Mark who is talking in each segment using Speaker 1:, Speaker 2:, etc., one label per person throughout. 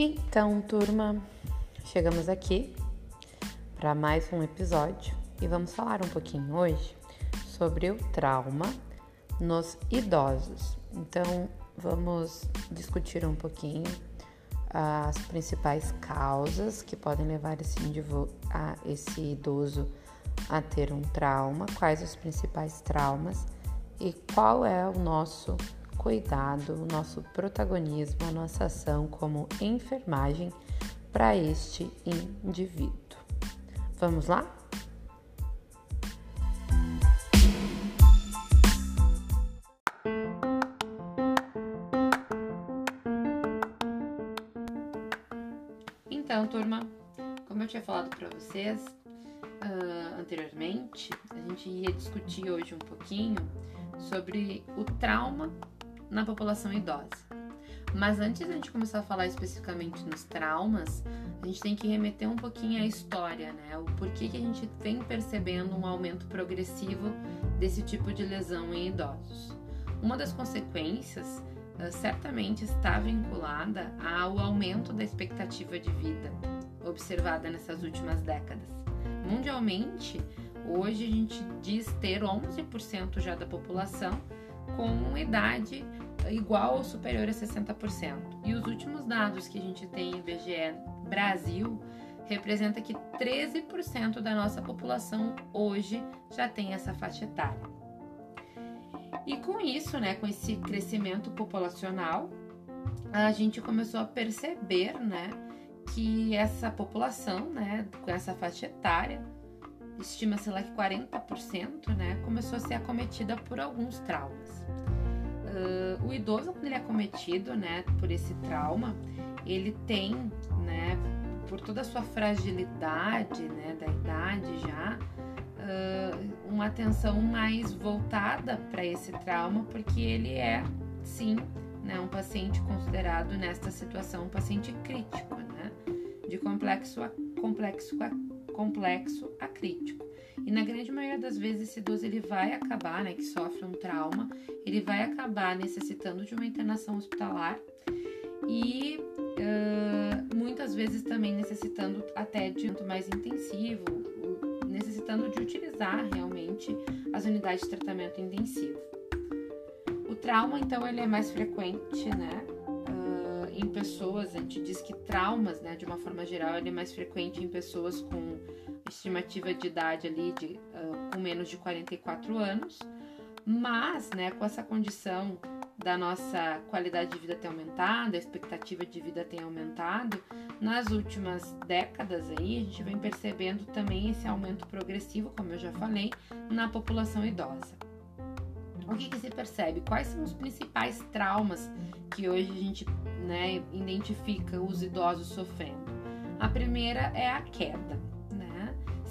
Speaker 1: Então, turma, chegamos aqui para mais um episódio e vamos falar um pouquinho hoje sobre o trauma nos idosos. Então, vamos discutir um pouquinho as principais causas que podem levar esse, a, esse idoso a ter um trauma, quais os principais traumas e qual é o nosso cuidado, o nosso protagonismo, a nossa ação como enfermagem para este indivíduo. Vamos lá? Então, turma, como eu tinha falado para vocês uh, anteriormente, a gente ia discutir hoje um pouquinho sobre o trauma na população idosa. Mas antes de a gente começar a falar especificamente nos traumas, a gente tem que remeter um pouquinho à história, né? O porquê que a gente vem percebendo um aumento progressivo desse tipo de lesão em idosos. Uma das consequências uh, certamente está vinculada ao aumento da expectativa de vida observada nessas últimas décadas. Mundialmente, hoje a gente diz ter 11% já da população com idade igual ou superior a 60%. E os últimos dados que a gente tem em IBGE Brasil representa que 13% da nossa população hoje já tem essa faixa etária. E com isso, né, com esse crescimento populacional, a gente começou a perceber, né, que essa população, né, com essa faixa etária, estima-se lá que 40%, né, começou a ser acometida por alguns traumas. O idoso, quando ele é cometido, né, por esse trauma, ele tem, né, por toda a sua fragilidade, né, da idade já, uh, uma atenção mais voltada para esse trauma, porque ele é, sim, né, um paciente considerado nesta situação um paciente crítico, né, de complexo a complexo a, complexo a crítico. E na grande maioria das vezes esse idoso ele vai acabar, né, que sofre um trauma, ele vai acabar necessitando de uma internação hospitalar e uh, muitas vezes também necessitando até de um mais intensivo, necessitando de utilizar realmente as unidades de tratamento intensivo. O trauma, então, ele é mais frequente, né? Em pessoas, a gente diz que traumas, né, de uma forma geral, ele é mais frequente em pessoas com estimativa de idade ali de uh, com menos de 44 anos, mas, né, com essa condição da nossa qualidade de vida ter aumentado, a expectativa de vida tem aumentado, nas últimas décadas aí a gente vem percebendo também esse aumento progressivo, como eu já falei, na população idosa. O que, que se percebe? Quais são os principais traumas que hoje a gente né, identifica os idosos sofrendo? A primeira é a queda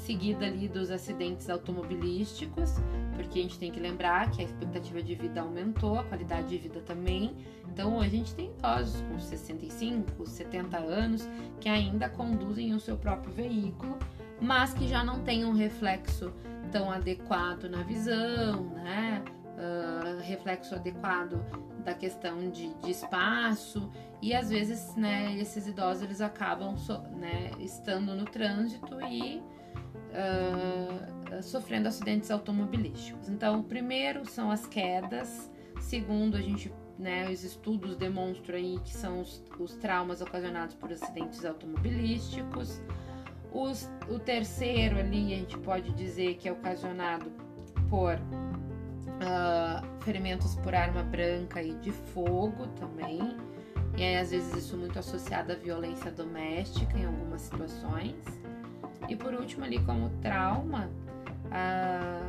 Speaker 1: seguida ali dos acidentes automobilísticos, porque a gente tem que lembrar que a expectativa de vida aumentou, a qualidade de vida também. Então, a gente tem idosos com 65, 70 anos que ainda conduzem o seu próprio veículo, mas que já não têm um reflexo tão adequado na visão, né? Uh, reflexo adequado da questão de, de, espaço e às vezes né, esses idosos eles acabam so, né, estando no trânsito e uh, sofrendo acidentes automobilísticos. Então, primeiro são as quedas, segundo, a gente, né, os estudos demonstram aí que são os, os traumas ocasionados por acidentes automobilísticos. Os, o terceiro ali a gente pode dizer que é ocasionado por uh, ferimentos por arma branca e de fogo também. E aí, às vezes, isso muito associado à violência doméstica em algumas situações. E por último, ali como trauma, a,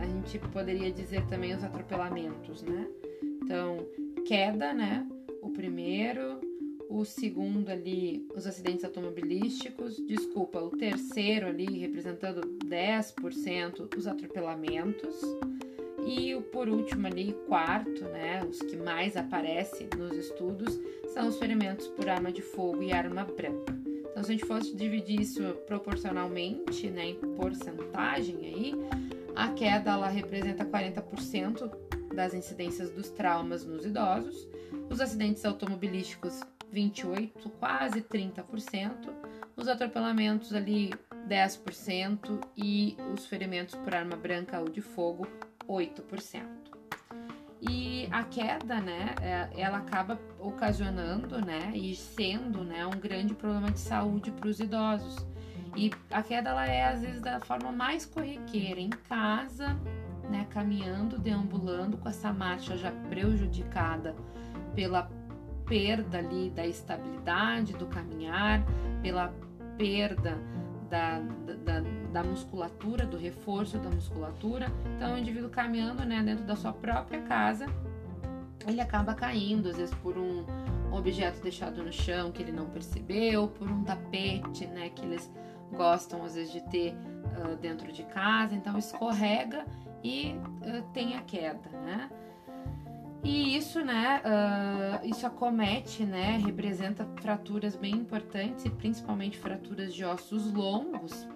Speaker 1: a gente poderia dizer também os atropelamentos, né? Então, queda, né? O primeiro, o segundo ali, os acidentes automobilísticos, desculpa, o terceiro ali, representando 10%, os atropelamentos. E o por último ali, quarto, né, os que mais aparecem nos estudos, são os ferimentos por arma de fogo e arma branca. Então, se a gente fosse dividir isso proporcionalmente, né, em porcentagem aí, a queda ela representa 40% das incidências dos traumas nos idosos, os acidentes automobilísticos 28, quase 30%, os atropelamentos ali 10% e os ferimentos por arma branca ou de fogo 8%. E a queda, né, é, ela acaba ocasionando, né, e sendo, né, um grande problema de saúde para os idosos. E a queda ela é às vezes da forma mais corriqueira em casa, né, caminhando, deambulando com essa marcha já prejudicada pela perda ali da estabilidade do caminhar, pela perda da, da, da, musculatura, do reforço da musculatura. Então, o indivíduo caminhando né, dentro da sua própria casa, ele acaba caindo, às vezes por um objeto deixado no chão que ele não percebeu, por um tapete né, que eles gostam às vezes de ter uh, dentro de casa, então escorrega e uh, tem a queda, né? E isso, né, uh, isso acomete, né, representa fraturas bem importantes e principalmente fraturas de ossos longos,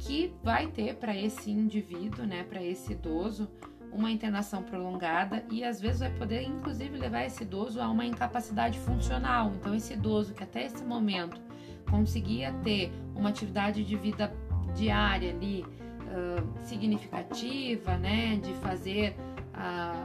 Speaker 1: que vai ter para esse indivíduo, né, para esse idoso, uma internação prolongada e às vezes vai poder inclusive levar esse idoso a uma incapacidade funcional. Então esse idoso que até esse momento conseguia ter uma atividade de vida diária ali uh, significativa, né, de fazer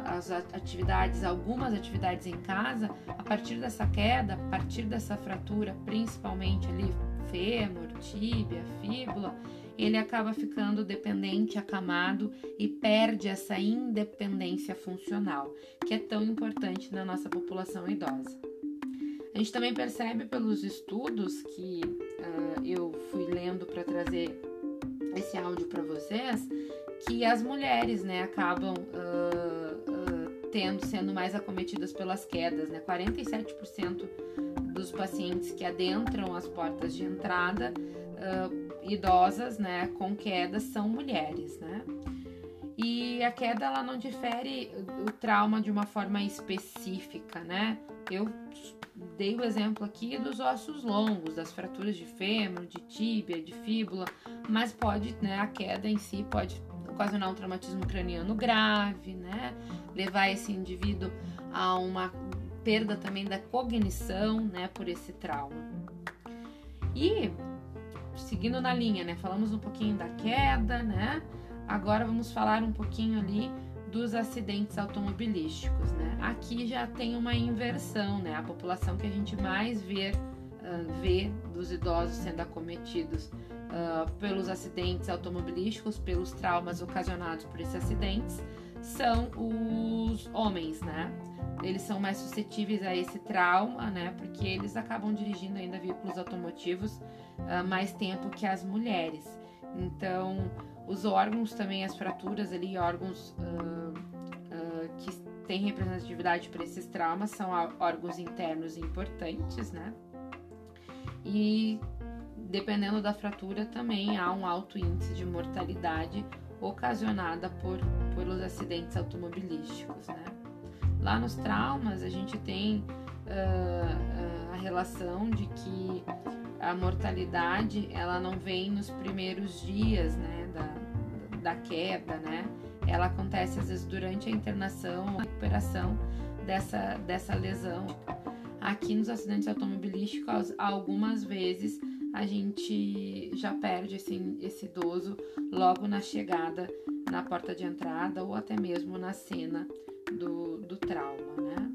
Speaker 1: as atividades, algumas atividades em casa, a partir dessa queda, a partir dessa fratura, principalmente ali fêmur, tíbia, fíbula, ele acaba ficando dependente, acamado e perde essa independência funcional, que é tão importante na nossa população idosa. A gente também percebe pelos estudos que uh, eu fui lendo para trazer esse áudio para vocês que as mulheres, né, acabam uh, uh, tendo, sendo mais acometidas pelas quedas, né? 47% dos pacientes que adentram as portas de entrada idosas, né, com quedas são mulheres, né? E a queda ela não difere o trauma de uma forma específica, né? Eu dei o exemplo aqui dos ossos longos, das fraturas de fêmur, de tíbia, de fíbula, mas pode, né, a queda em si pode ocasionar um traumatismo craniano grave, né? Levar esse indivíduo a uma perda também da cognição, né, por esse trauma. E seguindo na linha, né, falamos um pouquinho da queda, né? Agora vamos falar um pouquinho ali dos acidentes automobilísticos, né? Aqui já tem uma inversão, né? A população que a gente mais vê, uh, vê dos idosos sendo acometidos uh, pelos acidentes automobilísticos, pelos traumas ocasionados por esses acidentes, são os homens, né? Eles são mais suscetíveis a esse trauma, né? Porque eles acabam dirigindo ainda veículos automotivos uh, mais tempo que as mulheres. Então, os órgãos também, as fraturas ali, órgãos uh, uh, que têm representatividade para esses traumas são órgãos internos importantes, né? E dependendo da fratura, também há um alto índice de mortalidade ocasionada por, pelos acidentes automobilísticos. Né? Lá nos traumas, a gente tem uh, uh, a relação de que a mortalidade ela não vem nos primeiros dias né, da, da queda, né? ela acontece às vezes durante a internação, a recuperação dessa, dessa lesão. Aqui nos acidentes automobilísticos, algumas vezes a gente já perde esse, esse idoso logo na chegada na porta de entrada ou até mesmo na cena do, do trauma, né?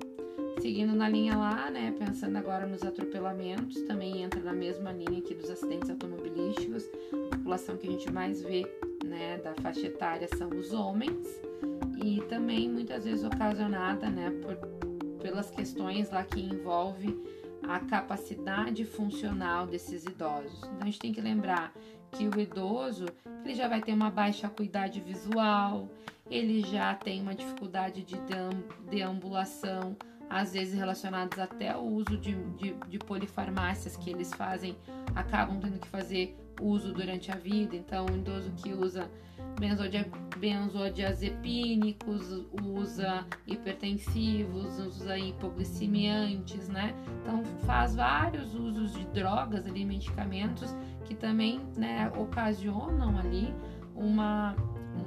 Speaker 1: Seguindo na linha lá, né, pensando agora nos atropelamentos, também entra na mesma linha aqui dos acidentes automobilísticos. A população que a gente mais vê, né, da faixa etária são os homens e também muitas vezes ocasionada, né, por, pelas questões lá que envolve a capacidade funcional desses idosos. Então a gente tem que lembrar que o idoso ele já vai ter uma baixa acuidade visual, ele já tem uma dificuldade de deambulação, às vezes relacionados até ao uso de, de, de polifarmácias que eles fazem, acabam tendo que fazer uso durante a vida. Então, o idoso que usa benzodiazepínicos, usa hipertensivos, usa hipoglicemiantes, né? Então faz vários usos de drogas ali, medicamentos que também, né, ocasionam ali uma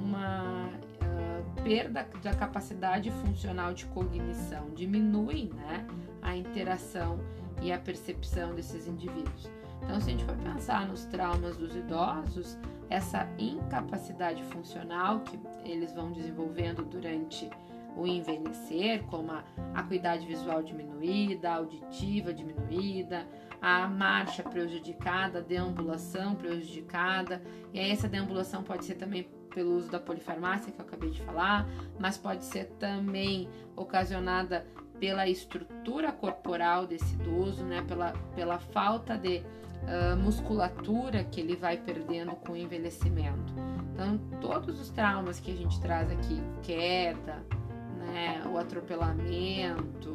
Speaker 1: uma uh, perda da capacidade funcional de cognição, diminui, né, a interação e a percepção desses indivíduos. Então, se a gente for pensar nos traumas dos idosos, essa incapacidade funcional que eles vão desenvolvendo durante o envelhecer, como a acuidade visual diminuída, a auditiva diminuída, a marcha prejudicada, a deambulação prejudicada, e aí essa deambulação pode ser também pelo uso da polifarmácia que eu acabei de falar, mas pode ser também ocasionada pela estrutura corporal desse idoso, né, pela, pela falta de uh, musculatura que ele vai perdendo com o envelhecimento. Então, todos os traumas que a gente traz aqui, queda, né, o atropelamento,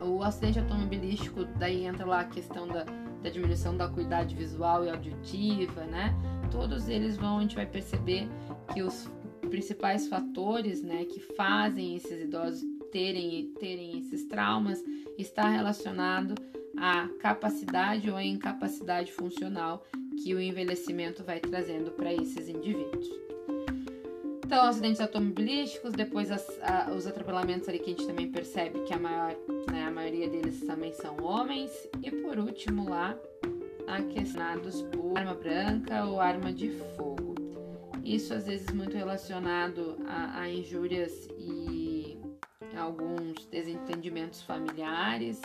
Speaker 1: o acidente automobilístico, daí entra lá a questão da, da diminuição da acuidade visual e auditiva, né? Todos eles vão, a gente vai perceber que os principais fatores, né, que fazem esses idosos terem, terem esses traumas está relacionado à capacidade ou à incapacidade funcional que o envelhecimento vai trazendo para esses indivíduos. Então, acidentes automobilísticos, depois as, a, os atropelamentos ali que a gente também percebe que a, maior, né, a maioria deles também são homens. E por último lá, aquecinados por arma branca ou arma de fogo. Isso às vezes muito relacionado a, a injúrias e alguns desentendimentos familiares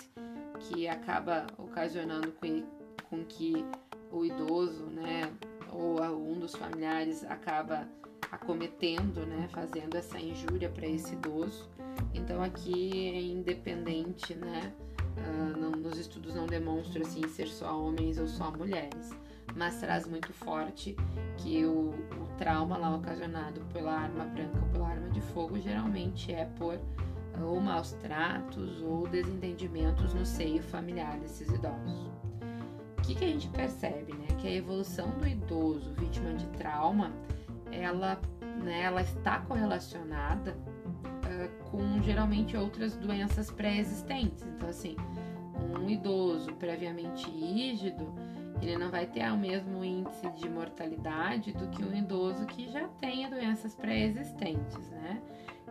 Speaker 1: que acaba ocasionando com, com que o idoso, né, ou um dos familiares acaba acometendo, né, fazendo essa injúria para esse idoso. Então aqui é independente, né, uh, não, nos estudos não demonstra assim ser só homens ou só mulheres, mas traz muito forte que o, o trauma lá ocasionado pela arma branca ou pela arma de fogo geralmente é por ou maus tratos ou desentendimentos no seio familiar desses idosos. O que, que a gente percebe, né? Que a evolução do idoso vítima de trauma ela, né, ela está correlacionada uh, com geralmente outras doenças pré-existentes. Então, assim, um idoso previamente rígido, ele não vai ter o mesmo índice de mortalidade do que um idoso que já tenha doenças pré-existentes, né?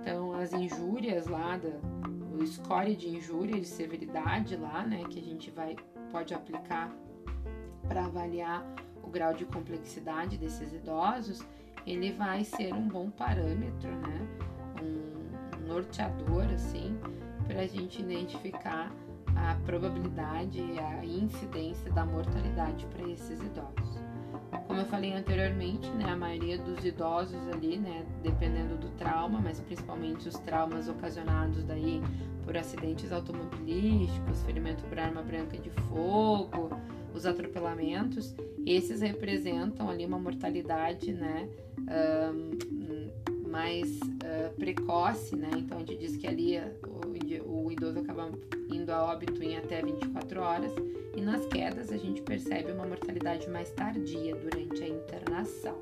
Speaker 1: Então, as injúrias lá, da, o score de injúria, de severidade lá, né, que a gente vai pode aplicar para avaliar o grau de complexidade desses idosos, ele vai ser um bom parâmetro, né? Um, norteador, assim, para a gente identificar a probabilidade e a incidência da mortalidade para esses idosos. Como eu falei anteriormente, né, a maioria dos idosos ali, né, dependendo do trauma, mas principalmente os traumas ocasionados daí por acidentes automobilísticos, ferimento por arma branca de fogo, os atropelamentos, esses representam ali uma mortalidade, né, mais uh, precoce, né? Então a gente diz que ali o, o idoso acaba indo a óbito em até 24 horas e nas quedas a gente percebe uma mortalidade mais tardia durante a internação.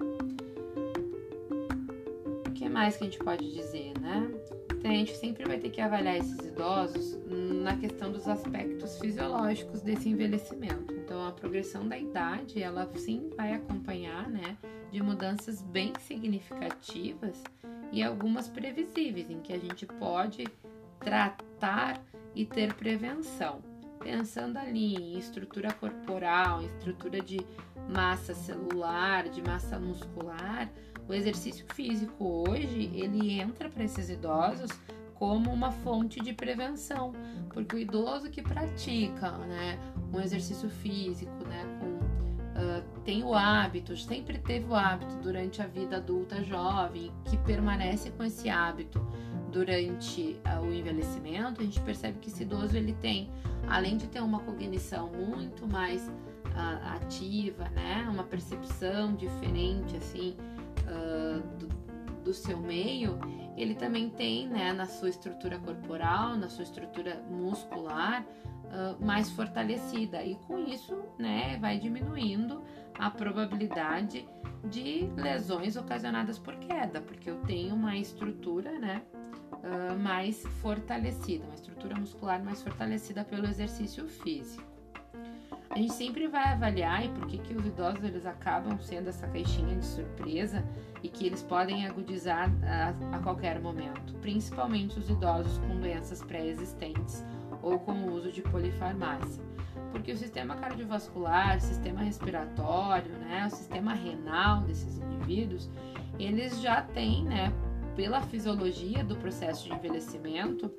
Speaker 1: O que mais que a gente pode dizer, né? Então, a gente sempre vai ter que avaliar esses idosos na questão dos aspectos fisiológicos desse envelhecimento. Então, a progressão da idade, ela sim vai acompanhar, né, de mudanças bem significativas e algumas previsíveis, em que a gente pode tratar e ter prevenção. Pensando ali em estrutura corporal, em estrutura de massa celular, de massa muscular, o exercício físico hoje ele entra para esses idosos como uma fonte de prevenção, porque o idoso que pratica, né, um exercício físico, né, com, uh, tem o hábito, sempre teve o hábito durante a vida adulta jovem, que permanece com esse hábito durante uh, o envelhecimento, a gente percebe que esse idoso ele tem, além de ter uma cognição muito mais uh, ativa, né, uma percepção diferente assim do, do seu meio, ele também tem, né, na sua estrutura corporal, na sua estrutura muscular, uh, mais fortalecida. E com isso, né, vai diminuindo a probabilidade de lesões ocasionadas por queda, porque eu tenho uma estrutura, né, uh, mais fortalecida, uma estrutura muscular mais fortalecida pelo exercício físico. A gente sempre vai avaliar e por que, que os idosos eles acabam sendo essa caixinha de surpresa e que eles podem agudizar a, a qualquer momento, principalmente os idosos com doenças pré-existentes ou com o uso de polifarmácia. Porque o sistema cardiovascular, o sistema respiratório, né, o sistema renal desses indivíduos, eles já têm, né, pela fisiologia do processo de envelhecimento,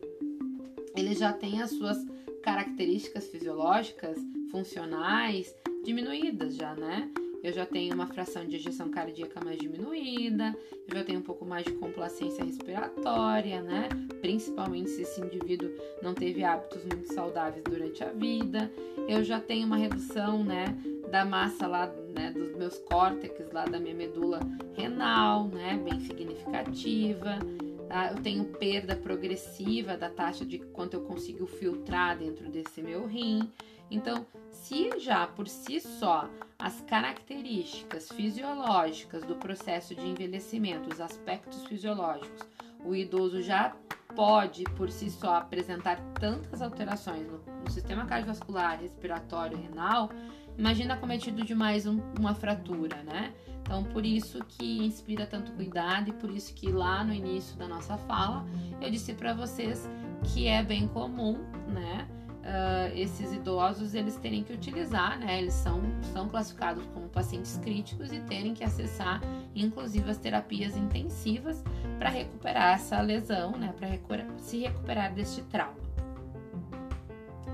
Speaker 1: eles já têm as suas características fisiológicas, funcionais, diminuídas já, né? eu já tenho uma fração de ejeção cardíaca mais diminuída, eu já tenho um pouco mais de complacência respiratória, né? Principalmente se esse indivíduo não teve hábitos muito saudáveis durante a vida. Eu já tenho uma redução, né, da massa lá, né, dos meus córtex lá da minha medula renal, né, bem significativa. Tá? Eu tenho perda progressiva da taxa de quanto eu consigo filtrar dentro desse meu rim. Então, se já por si só as características fisiológicas do processo de envelhecimento, os aspectos fisiológicos, o idoso já pode por si só apresentar tantas alterações no, no sistema cardiovascular, respiratório, renal, imagina cometido de mais um, uma fratura, né? Então, por isso que inspira tanto cuidado e por isso que lá no início da nossa fala eu disse para vocês que é bem comum, né? uh, esses idosos eles terem que utilizar, né? Eles são, são classificados como pacientes críticos e terem que acessar, inclusive, as terapias intensivas para recuperar essa lesão, né? Para se recuperar deste trauma.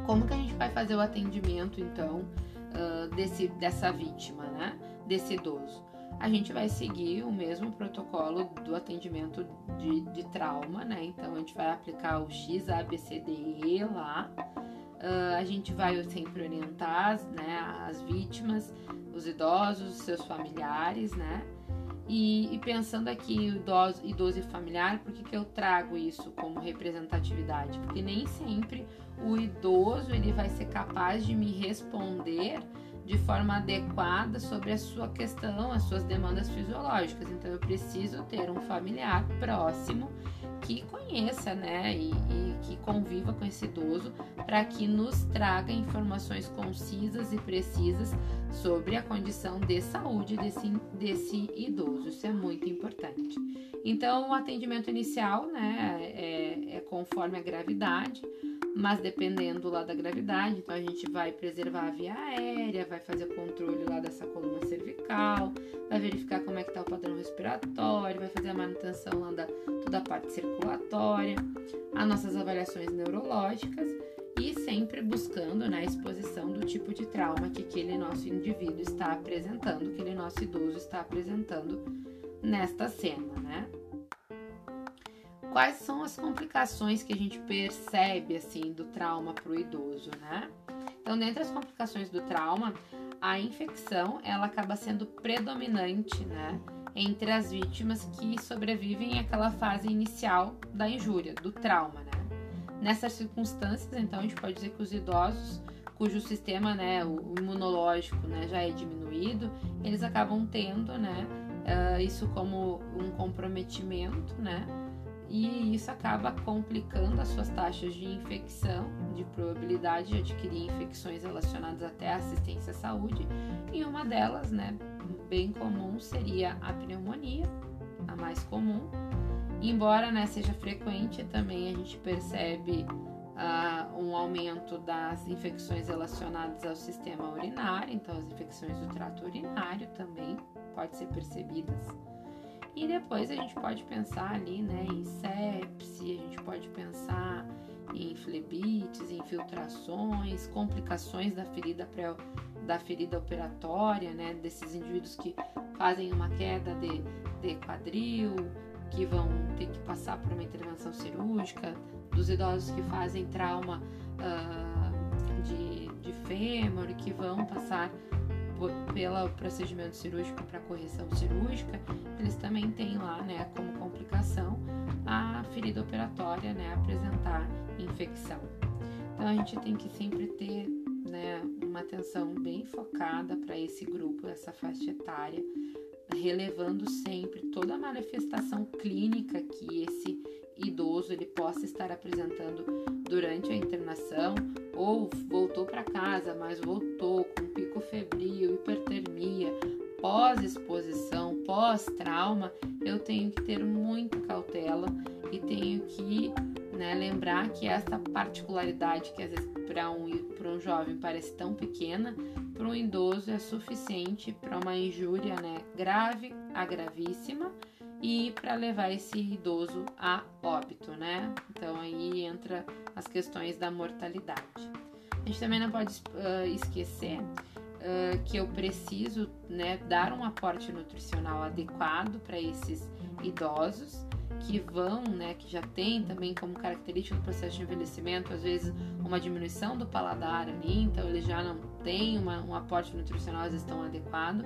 Speaker 1: Como que a gente vai fazer o atendimento, então, desse, dessa vítima, né? Desse idoso? a gente vai seguir o mesmo protocolo do atendimento de, de, trauma, né? Então a gente vai aplicar o X, A, B, C, D e lá. Uh, a gente vai sempre orientar né, as vítimas, os idosos, os seus familiares, né? E, e pensando aqui idoso, idoso e familiar, por que, que eu trago isso como representatividade? Porque nem sempre o idoso ele vai ser capaz de me responder de forma adequada sobre a sua questão, as suas demandas fisiológicas. Então eu preciso ter um familiar próximo que conheça, né, e, e que conviva com esse idoso para que nos traga informações concisas e precisas sobre a condição de saúde desse, desse idoso. Isso é muito importante. Então, o atendimento inicial, né, é, é conforme a gravidade mas dependendo lá da gravidade, então a gente vai preservar a via aérea, vai fazer controle lá dessa coluna cervical, vai verificar como é que tá o padrão respiratório, vai fazer a manutenção lá da toda a parte as nossas avaliações neurológicas e sempre buscando né, exposição do tipo de trauma que aquele nosso indivíduo está apresentando, que aquele nosso idoso está apresentando nesta cena, né? quais são as complicações que a gente percebe assim do trauma para o idoso, né? Então, dentre as complicações do trauma, a infecção ela acaba sendo predominante, né, entre as vítimas que sobrevivem àquela fase inicial da injúria, do trauma, né? Nessas circunstâncias, então, a gente pode dizer que os idosos cujo sistema, né, o imunológico, né, já é diminuído, eles acabam tendo, né, uh, isso como um comprometimento, né, e isso acaba complicando as suas taxas de infecção, de probabilidade de adquirir infecções relacionadas até à assistência à saúde. E uma delas, né, bem comum, seria a pneumonia, a mais comum. Embora né, seja frequente, também a gente percebe uh, um aumento das infecções relacionadas ao sistema urinário, então as infecções do trato urinário também pode ser percebidas e depois a gente pode pensar ali, né, em sepse, a gente pode pensar em flebites, infiltrações, complicações da ferida pré, da ferida operatória, né, desses indivíduos que fazem uma queda de, de quadril, que vão ter que passar por uma intervenção cirúrgica, dos idosos que fazem trauma uh, de, de fêmur, que vão passar pelo procedimento cirúrgico para correção cirúrgica, eles também têm lá, né, como complicação a ferida operatória, né, apresentar infecção. Então a gente tem que sempre ter, né, uma atenção bem focada para esse grupo, essa faixa etária, relevando sempre toda a manifestação clínica que esse idoso ele possa estar apresentando durante a internação ou voltou para casa, mas voltou com pico febril, hipertermia, pós-exposição, pós-trauma, eu tenho que ter muita cautela e tenho que né? Lembrar que essa particularidade que às vezes para um, um jovem parece tão pequena, para um idoso é suficiente para uma injúria né, grave a gravíssima e para levar esse idoso a óbito, né? Então aí entra as questões da mortalidade. A gente também não pode uh, esquecer uh, que eu preciso né, dar um aporte nutricional adequado para esses idosos que vão, né, que já tem também como característica do processo de envelhecimento, às vezes uma diminuição do paladar ali, então eles já não têm uma, um aporte nutricional às vezes tão adequado,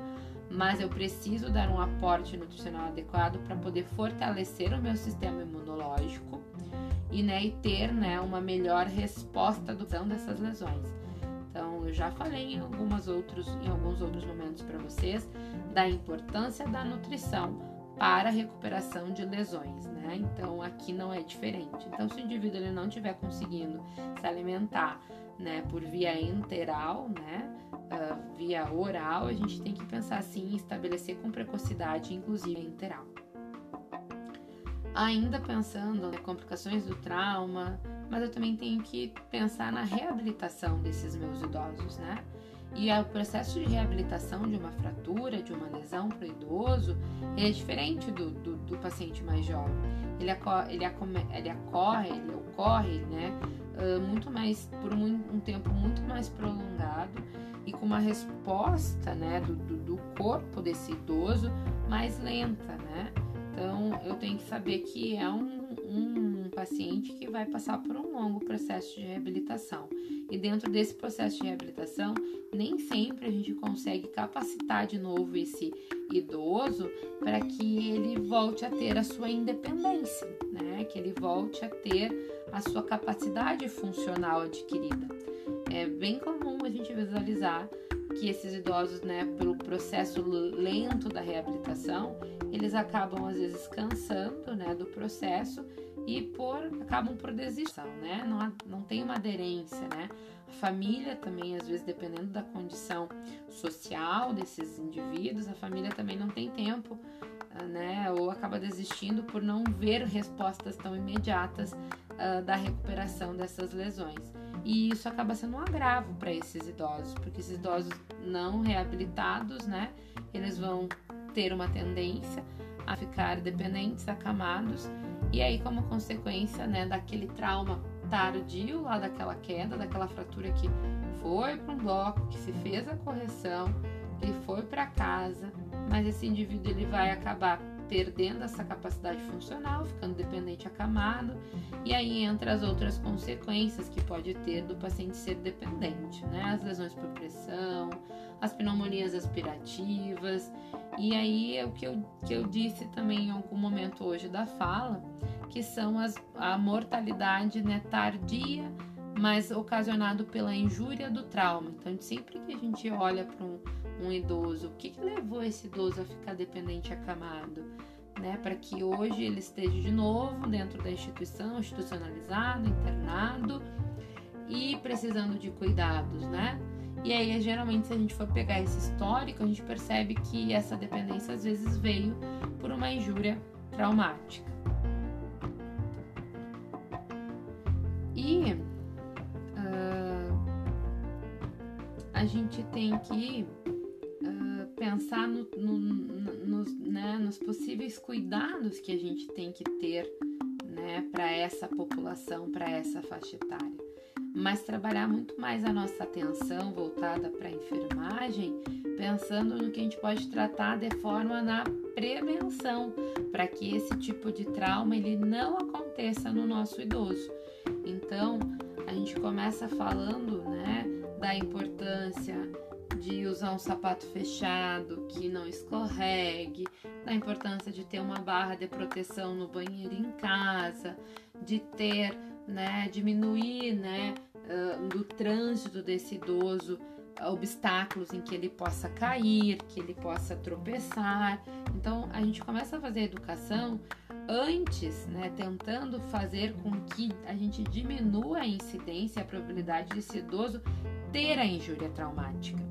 Speaker 1: mas eu preciso dar um aporte nutricional adequado para poder fortalecer o meu sistema imunológico e, né, e ter né, uma melhor resposta do dessas lesões. Eu já falei em, algumas outros, em alguns outros momentos para vocês da importância da nutrição para a recuperação de lesões, né? Então aqui não é diferente. Então se o indivíduo ele não estiver conseguindo se alimentar, né, por via enteral, né, uh, via oral, a gente tem que pensar em estabelecer com precocidade, inclusive enteral. Ainda pensando nas né, complicações do trauma, mas eu também tenho que pensar na reabilitação desses meus idosos, né? E o processo de reabilitação de uma fratura, de uma lesão para o idoso, é diferente do, do, do, paciente mais jovem. Ele, acorre, ele, ele acorre, ele ocorre, né, muito mais, por um, um, tempo muito mais prolongado e com uma resposta, né, do, do, do corpo desse idoso mais lenta, né. Então, eu tenho que saber que é um, um paciente que vai passar por um longo processo de reabilitação. E dentro desse processo de reabilitação, nem sempre a gente consegue capacitar de novo esse idoso para que ele volte a ter a sua independência, né? Que ele volte a ter a sua capacidade funcional adquirida. É bem comum a gente visualizar que esses idosos, né, pelo processo lento da reabilitação, eles acabam às vezes cansando, né, do processo e por acabam por desistir, né? Não, não tem uma aderência, né? A família também, às vezes, dependendo da condição social desses indivíduos, a família também não tem tempo, ah, né? Ou acaba desistindo por não ver respostas tão imediatas uh, da recuperação dessas lesões. E isso acaba sendo um agravo para esses idosos, porque esses idosos não reabilitados, né? Eles vão ter uma tendência a ficar dependentes, acamados, e aí, como consequência, né, daquele trauma tardio lá daquela queda, daquela fratura que foi para um bloco, que se fez a correção, que foi para casa, mas esse indivíduo ele vai acabar perdendo essa capacidade funcional, ficando dependente acamado, e aí entra as outras consequências que pode ter do paciente ser dependente, né? As lesões por pressão, as pneumonias aspirativas, e aí é o que eu, que eu disse também em algum momento hoje da fala, que são as, a mortalidade né, tardia, mas ocasionado pela injúria do trauma. Então, sempre que a gente olha para um, um, idoso, o que, que levou esse idoso a ficar dependente acamado? Né, para que hoje ele esteja de novo dentro da instituição, institucionalizado, internado e precisando de cuidados, né? E aí, geralmente, se a gente for pegar esse histórico, a gente percebe que essa dependência às vezes veio por uma injúria traumática. E uh, a gente tem que uh, pensar no, no, no, nos, né, nos possíveis cuidados que a gente tem que ter né, para essa população, para essa faixa etária. Mas trabalhar muito mais a nossa atenção voltada para a enfermagem, pensando no que a gente pode tratar de forma na prevenção, para que esse tipo de trauma ele não aconteça no nosso idoso. Então, a gente começa falando, né, da importância de usar um sapato fechado que não escorregue, da importância de ter uma barra de proteção no banheiro em casa, de ter, né, diminuir, né, do trânsito desse idoso obstáculos em que ele possa cair, que ele possa tropeçar. Então a gente começa a fazer educação antes, né, tentando fazer com que a gente diminua a incidência, a probabilidade desse idoso ter a injúria traumática.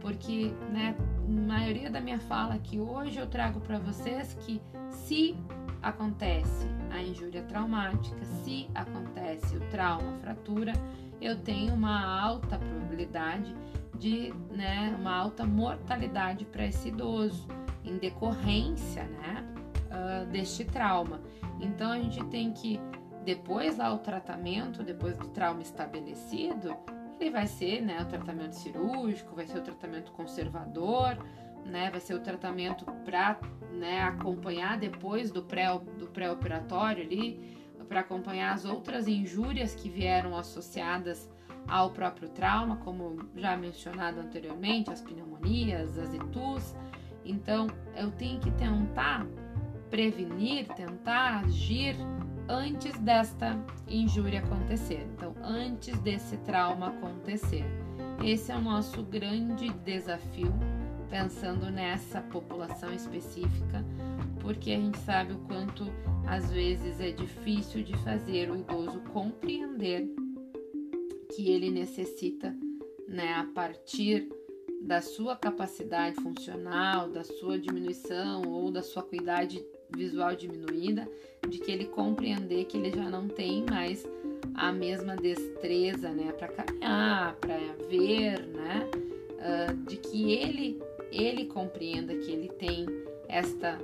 Speaker 1: Porque, né, maioria da minha fala aqui hoje eu trago para vocês que se acontece a injúria traumática, se acontece o trauma, fratura, eu tenho uma alta probabilidade de, né, uma alta mortalidade para esse idoso em decorrência, né, uh, deste trauma. Então a gente tem que depois lá o tratamento, depois do trauma estabelecido, ele vai ser, né, o tratamento cirúrgico, vai ser o tratamento conservador, né, vai ser o tratamento para, né, acompanhar depois do pré pré-operatório ali, para acompanhar as outras injúrias que vieram associadas ao próprio trauma, como já mencionado anteriormente, as pneumonias, as itus. Então, eu tenho que tentar prevenir, tentar agir antes desta injúria acontecer. Então, antes desse trauma acontecer. Esse é o nosso grande desafio, pensando nessa população específica, porque a gente sabe o quanto às vezes é difícil de fazer o idoso compreender que ele necessita, né, a partir da sua capacidade funcional, da sua diminuição ou da sua acuidade visual diminuída, de que ele compreender que ele já não tem mais a mesma destreza, né, para caminhar, para ver, né, uh, de que ele ele compreenda que ele tem esta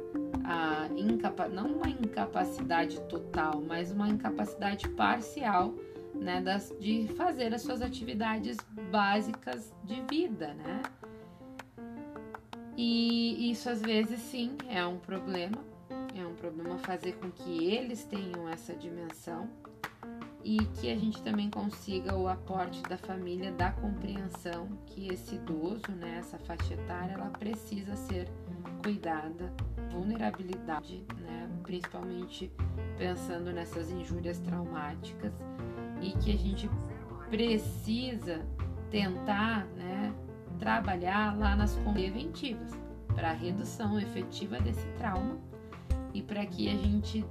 Speaker 1: a incapa não uma incapacidade total, mas uma incapacidade parcial, né, das, de fazer as suas atividades básicas de vida, né? E isso às vezes sim é um problema, é um problema fazer com que eles tenham essa dimensão e que a gente também consiga o aporte da família da compreensão que esse idoso, né, essa faixa etária, ela precisa ser cuidada, vulnerabilidade, né, principalmente pensando nessas injúrias traumáticas. E que a gente precisa tentar, né, trabalhar lá nas preventivas para redução efetiva desse trauma e para que a gente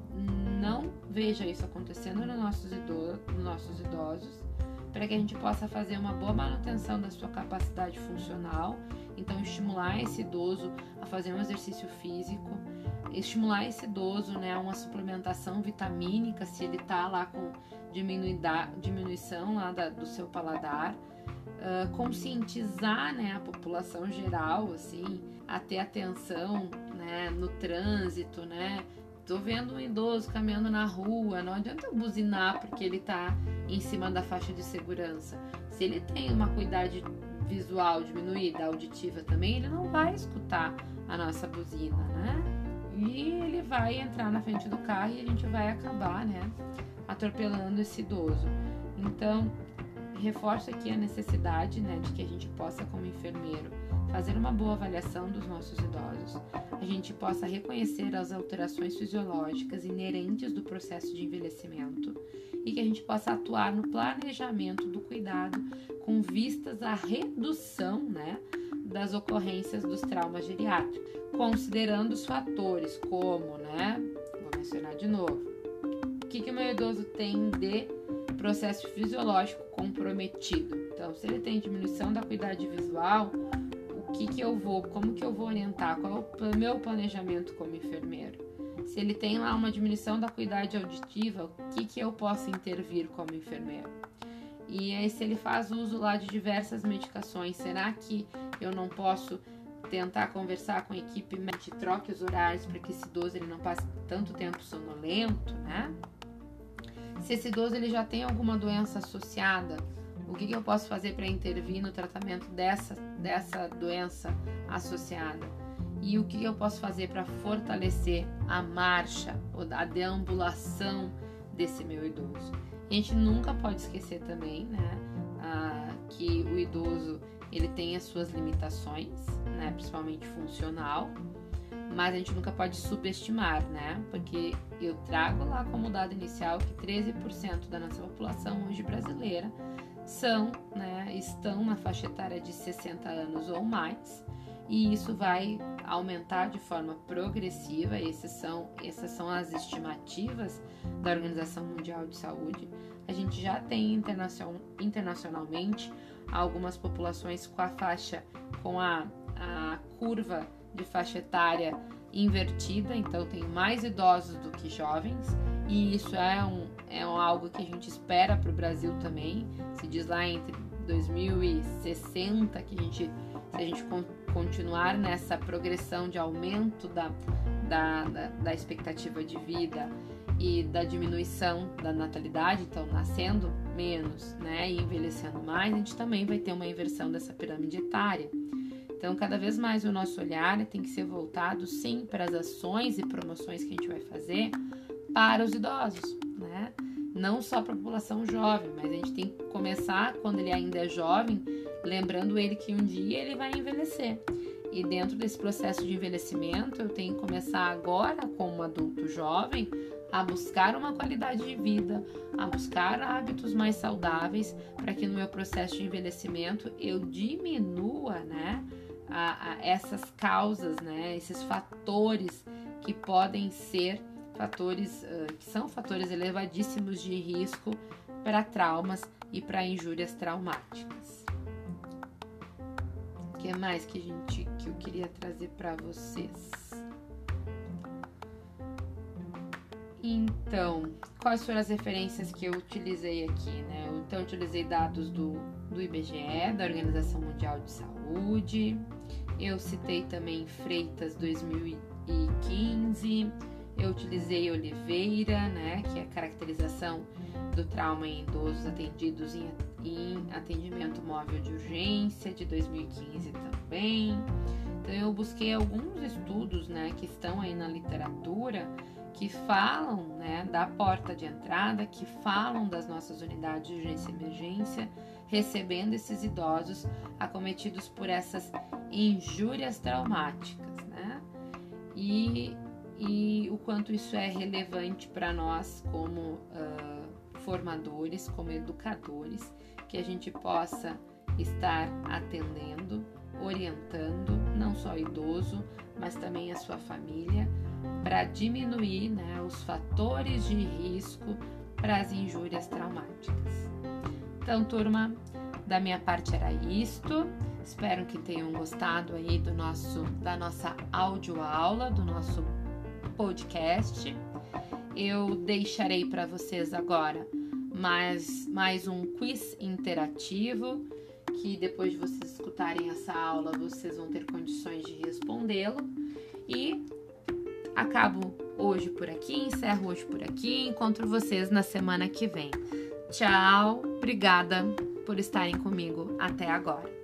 Speaker 1: não veja isso acontecendo nos nossos idosos, nos nossos idosos para que a gente possa fazer uma boa manutenção da sua capacidade funcional, então estimular esse idoso a fazer um exercício físico, estimular esse idoso né, a uma suplementação vitamínica, se ele está lá com diminuição lá da, do seu paladar, uh, conscientizar né, a população geral, assim, a ter atenção né, no trânsito, né? Tô vendo um idoso caminhando na rua, não adianta eu buzinar porque ele tá em cima da faixa de segurança. Se ele tem uma acuidade visual diminuída, auditiva também, ele não vai escutar a nossa buzina, né? E ele vai entrar na frente do carro e a gente vai acabar, né, atropelando esse idoso. Então, reforço aqui a necessidade, né, de que a gente possa como enfermeiro fazer uma boa avaliação dos nossos idosos, a gente possa reconhecer as alterações fisiológicas inerentes do processo de envelhecimento e que a gente possa atuar no planejamento do cuidado com vistas à redução né, das ocorrências dos traumas geriátricos, considerando os fatores como, né, vou mencionar de novo, o que, que o meu idoso tem de processo fisiológico comprometido. Então, se ele tem diminuição da acuidade visual, o que, que eu vou, como que eu vou orientar, qual é o meu planejamento como enfermeiro. Se ele tem lá uma diminuição da acuidade auditiva, o que, que eu posso intervir como enfermeiro? E aí, se ele faz uso lá de diversas medicações, será que eu não posso tentar conversar com a equipe médica, troque os horários para que esse idoso ele não passe tanto tempo sonolento, né? Se esse idoso ele já tem alguma doença associada, o que, que eu posso fazer para intervir no tratamento dessa, dessa doença associada? E o que eu posso fazer para fortalecer a marcha, a deambulação desse meu idoso? a gente nunca pode esquecer também, né, que o idoso ele tem as suas limitações, né, principalmente funcional, mas a gente nunca pode subestimar, né? Porque eu trago lá como dado inicial que 13% da nossa população hoje brasileira são, né, estão na faixa etária de 60 anos ou mais, e isso vai aumentar de forma progressiva. Esses são, essas são as estimativas da Organização Mundial de Saúde. A gente já tem internacionalmente algumas populações com a faixa, com a, a curva de faixa etária invertida, então tem mais idosos do que jovens, e isso é, um, é um, algo que a gente espera para o Brasil também. Se diz lá entre 2060 que a gente, se a gente continuar nessa progressão de aumento da, da, da, da expectativa de vida e da diminuição da natalidade, então nascendo menos, né, e envelhecendo mais, a gente também vai ter uma inversão dessa pirâmide etária. Então, cada vez mais o nosso olhar tem que ser voltado sim para as ações e promoções que a gente vai fazer para os idosos, né? Não só para a população jovem, mas a gente tem que começar quando ele ainda é jovem, lembrando ele que um dia ele vai envelhecer. E dentro desse processo de envelhecimento, eu tenho que começar agora, como adulto jovem, a buscar uma qualidade de vida, a buscar hábitos mais saudáveis, para que no meu processo de envelhecimento eu diminua, né, a, a essas causas, né, esses fatores que podem ser fatores uh, que são fatores elevadíssimos de risco para traumas e para injúrias traumáticas. O que mais que a gente que eu queria trazer para vocês? Então, quais foram as referências que eu utilizei aqui, né? Então, eu utilizei dados do, do IBGE, da Organização Mundial de Saúde. Eu citei também Freitas 2015 eu utilizei Oliveira, né, que é a caracterização do trauma em idosos atendidos em, atendimento móvel de urgência, de 2015 também. Então eu busquei alguns estudos, né, que estão aí na literatura que falam, né, da porta de entrada, que falam das nossas unidades de urgência e emergência, recebendo esses idosos acometidos por essas injúrias traumáticas, né? E e o quanto isso é relevante para nós como uh, formadores, como educadores, que a gente possa estar atendendo, orientando não só o idoso, mas também a sua família, para diminuir né, os fatores de risco para as injúrias traumáticas. Então, turma, da minha parte era isto. Espero que tenham gostado aí do nosso da nossa audioaula, do nosso podcast. Eu deixarei para vocês agora mais, mais um quiz interativo que depois de vocês escutarem essa aula vocês vão ter condições de respondê-lo. E acabo hoje por aqui, encerro hoje por aqui, encontro vocês na semana que vem. Tchau, obrigada por estarem comigo até agora.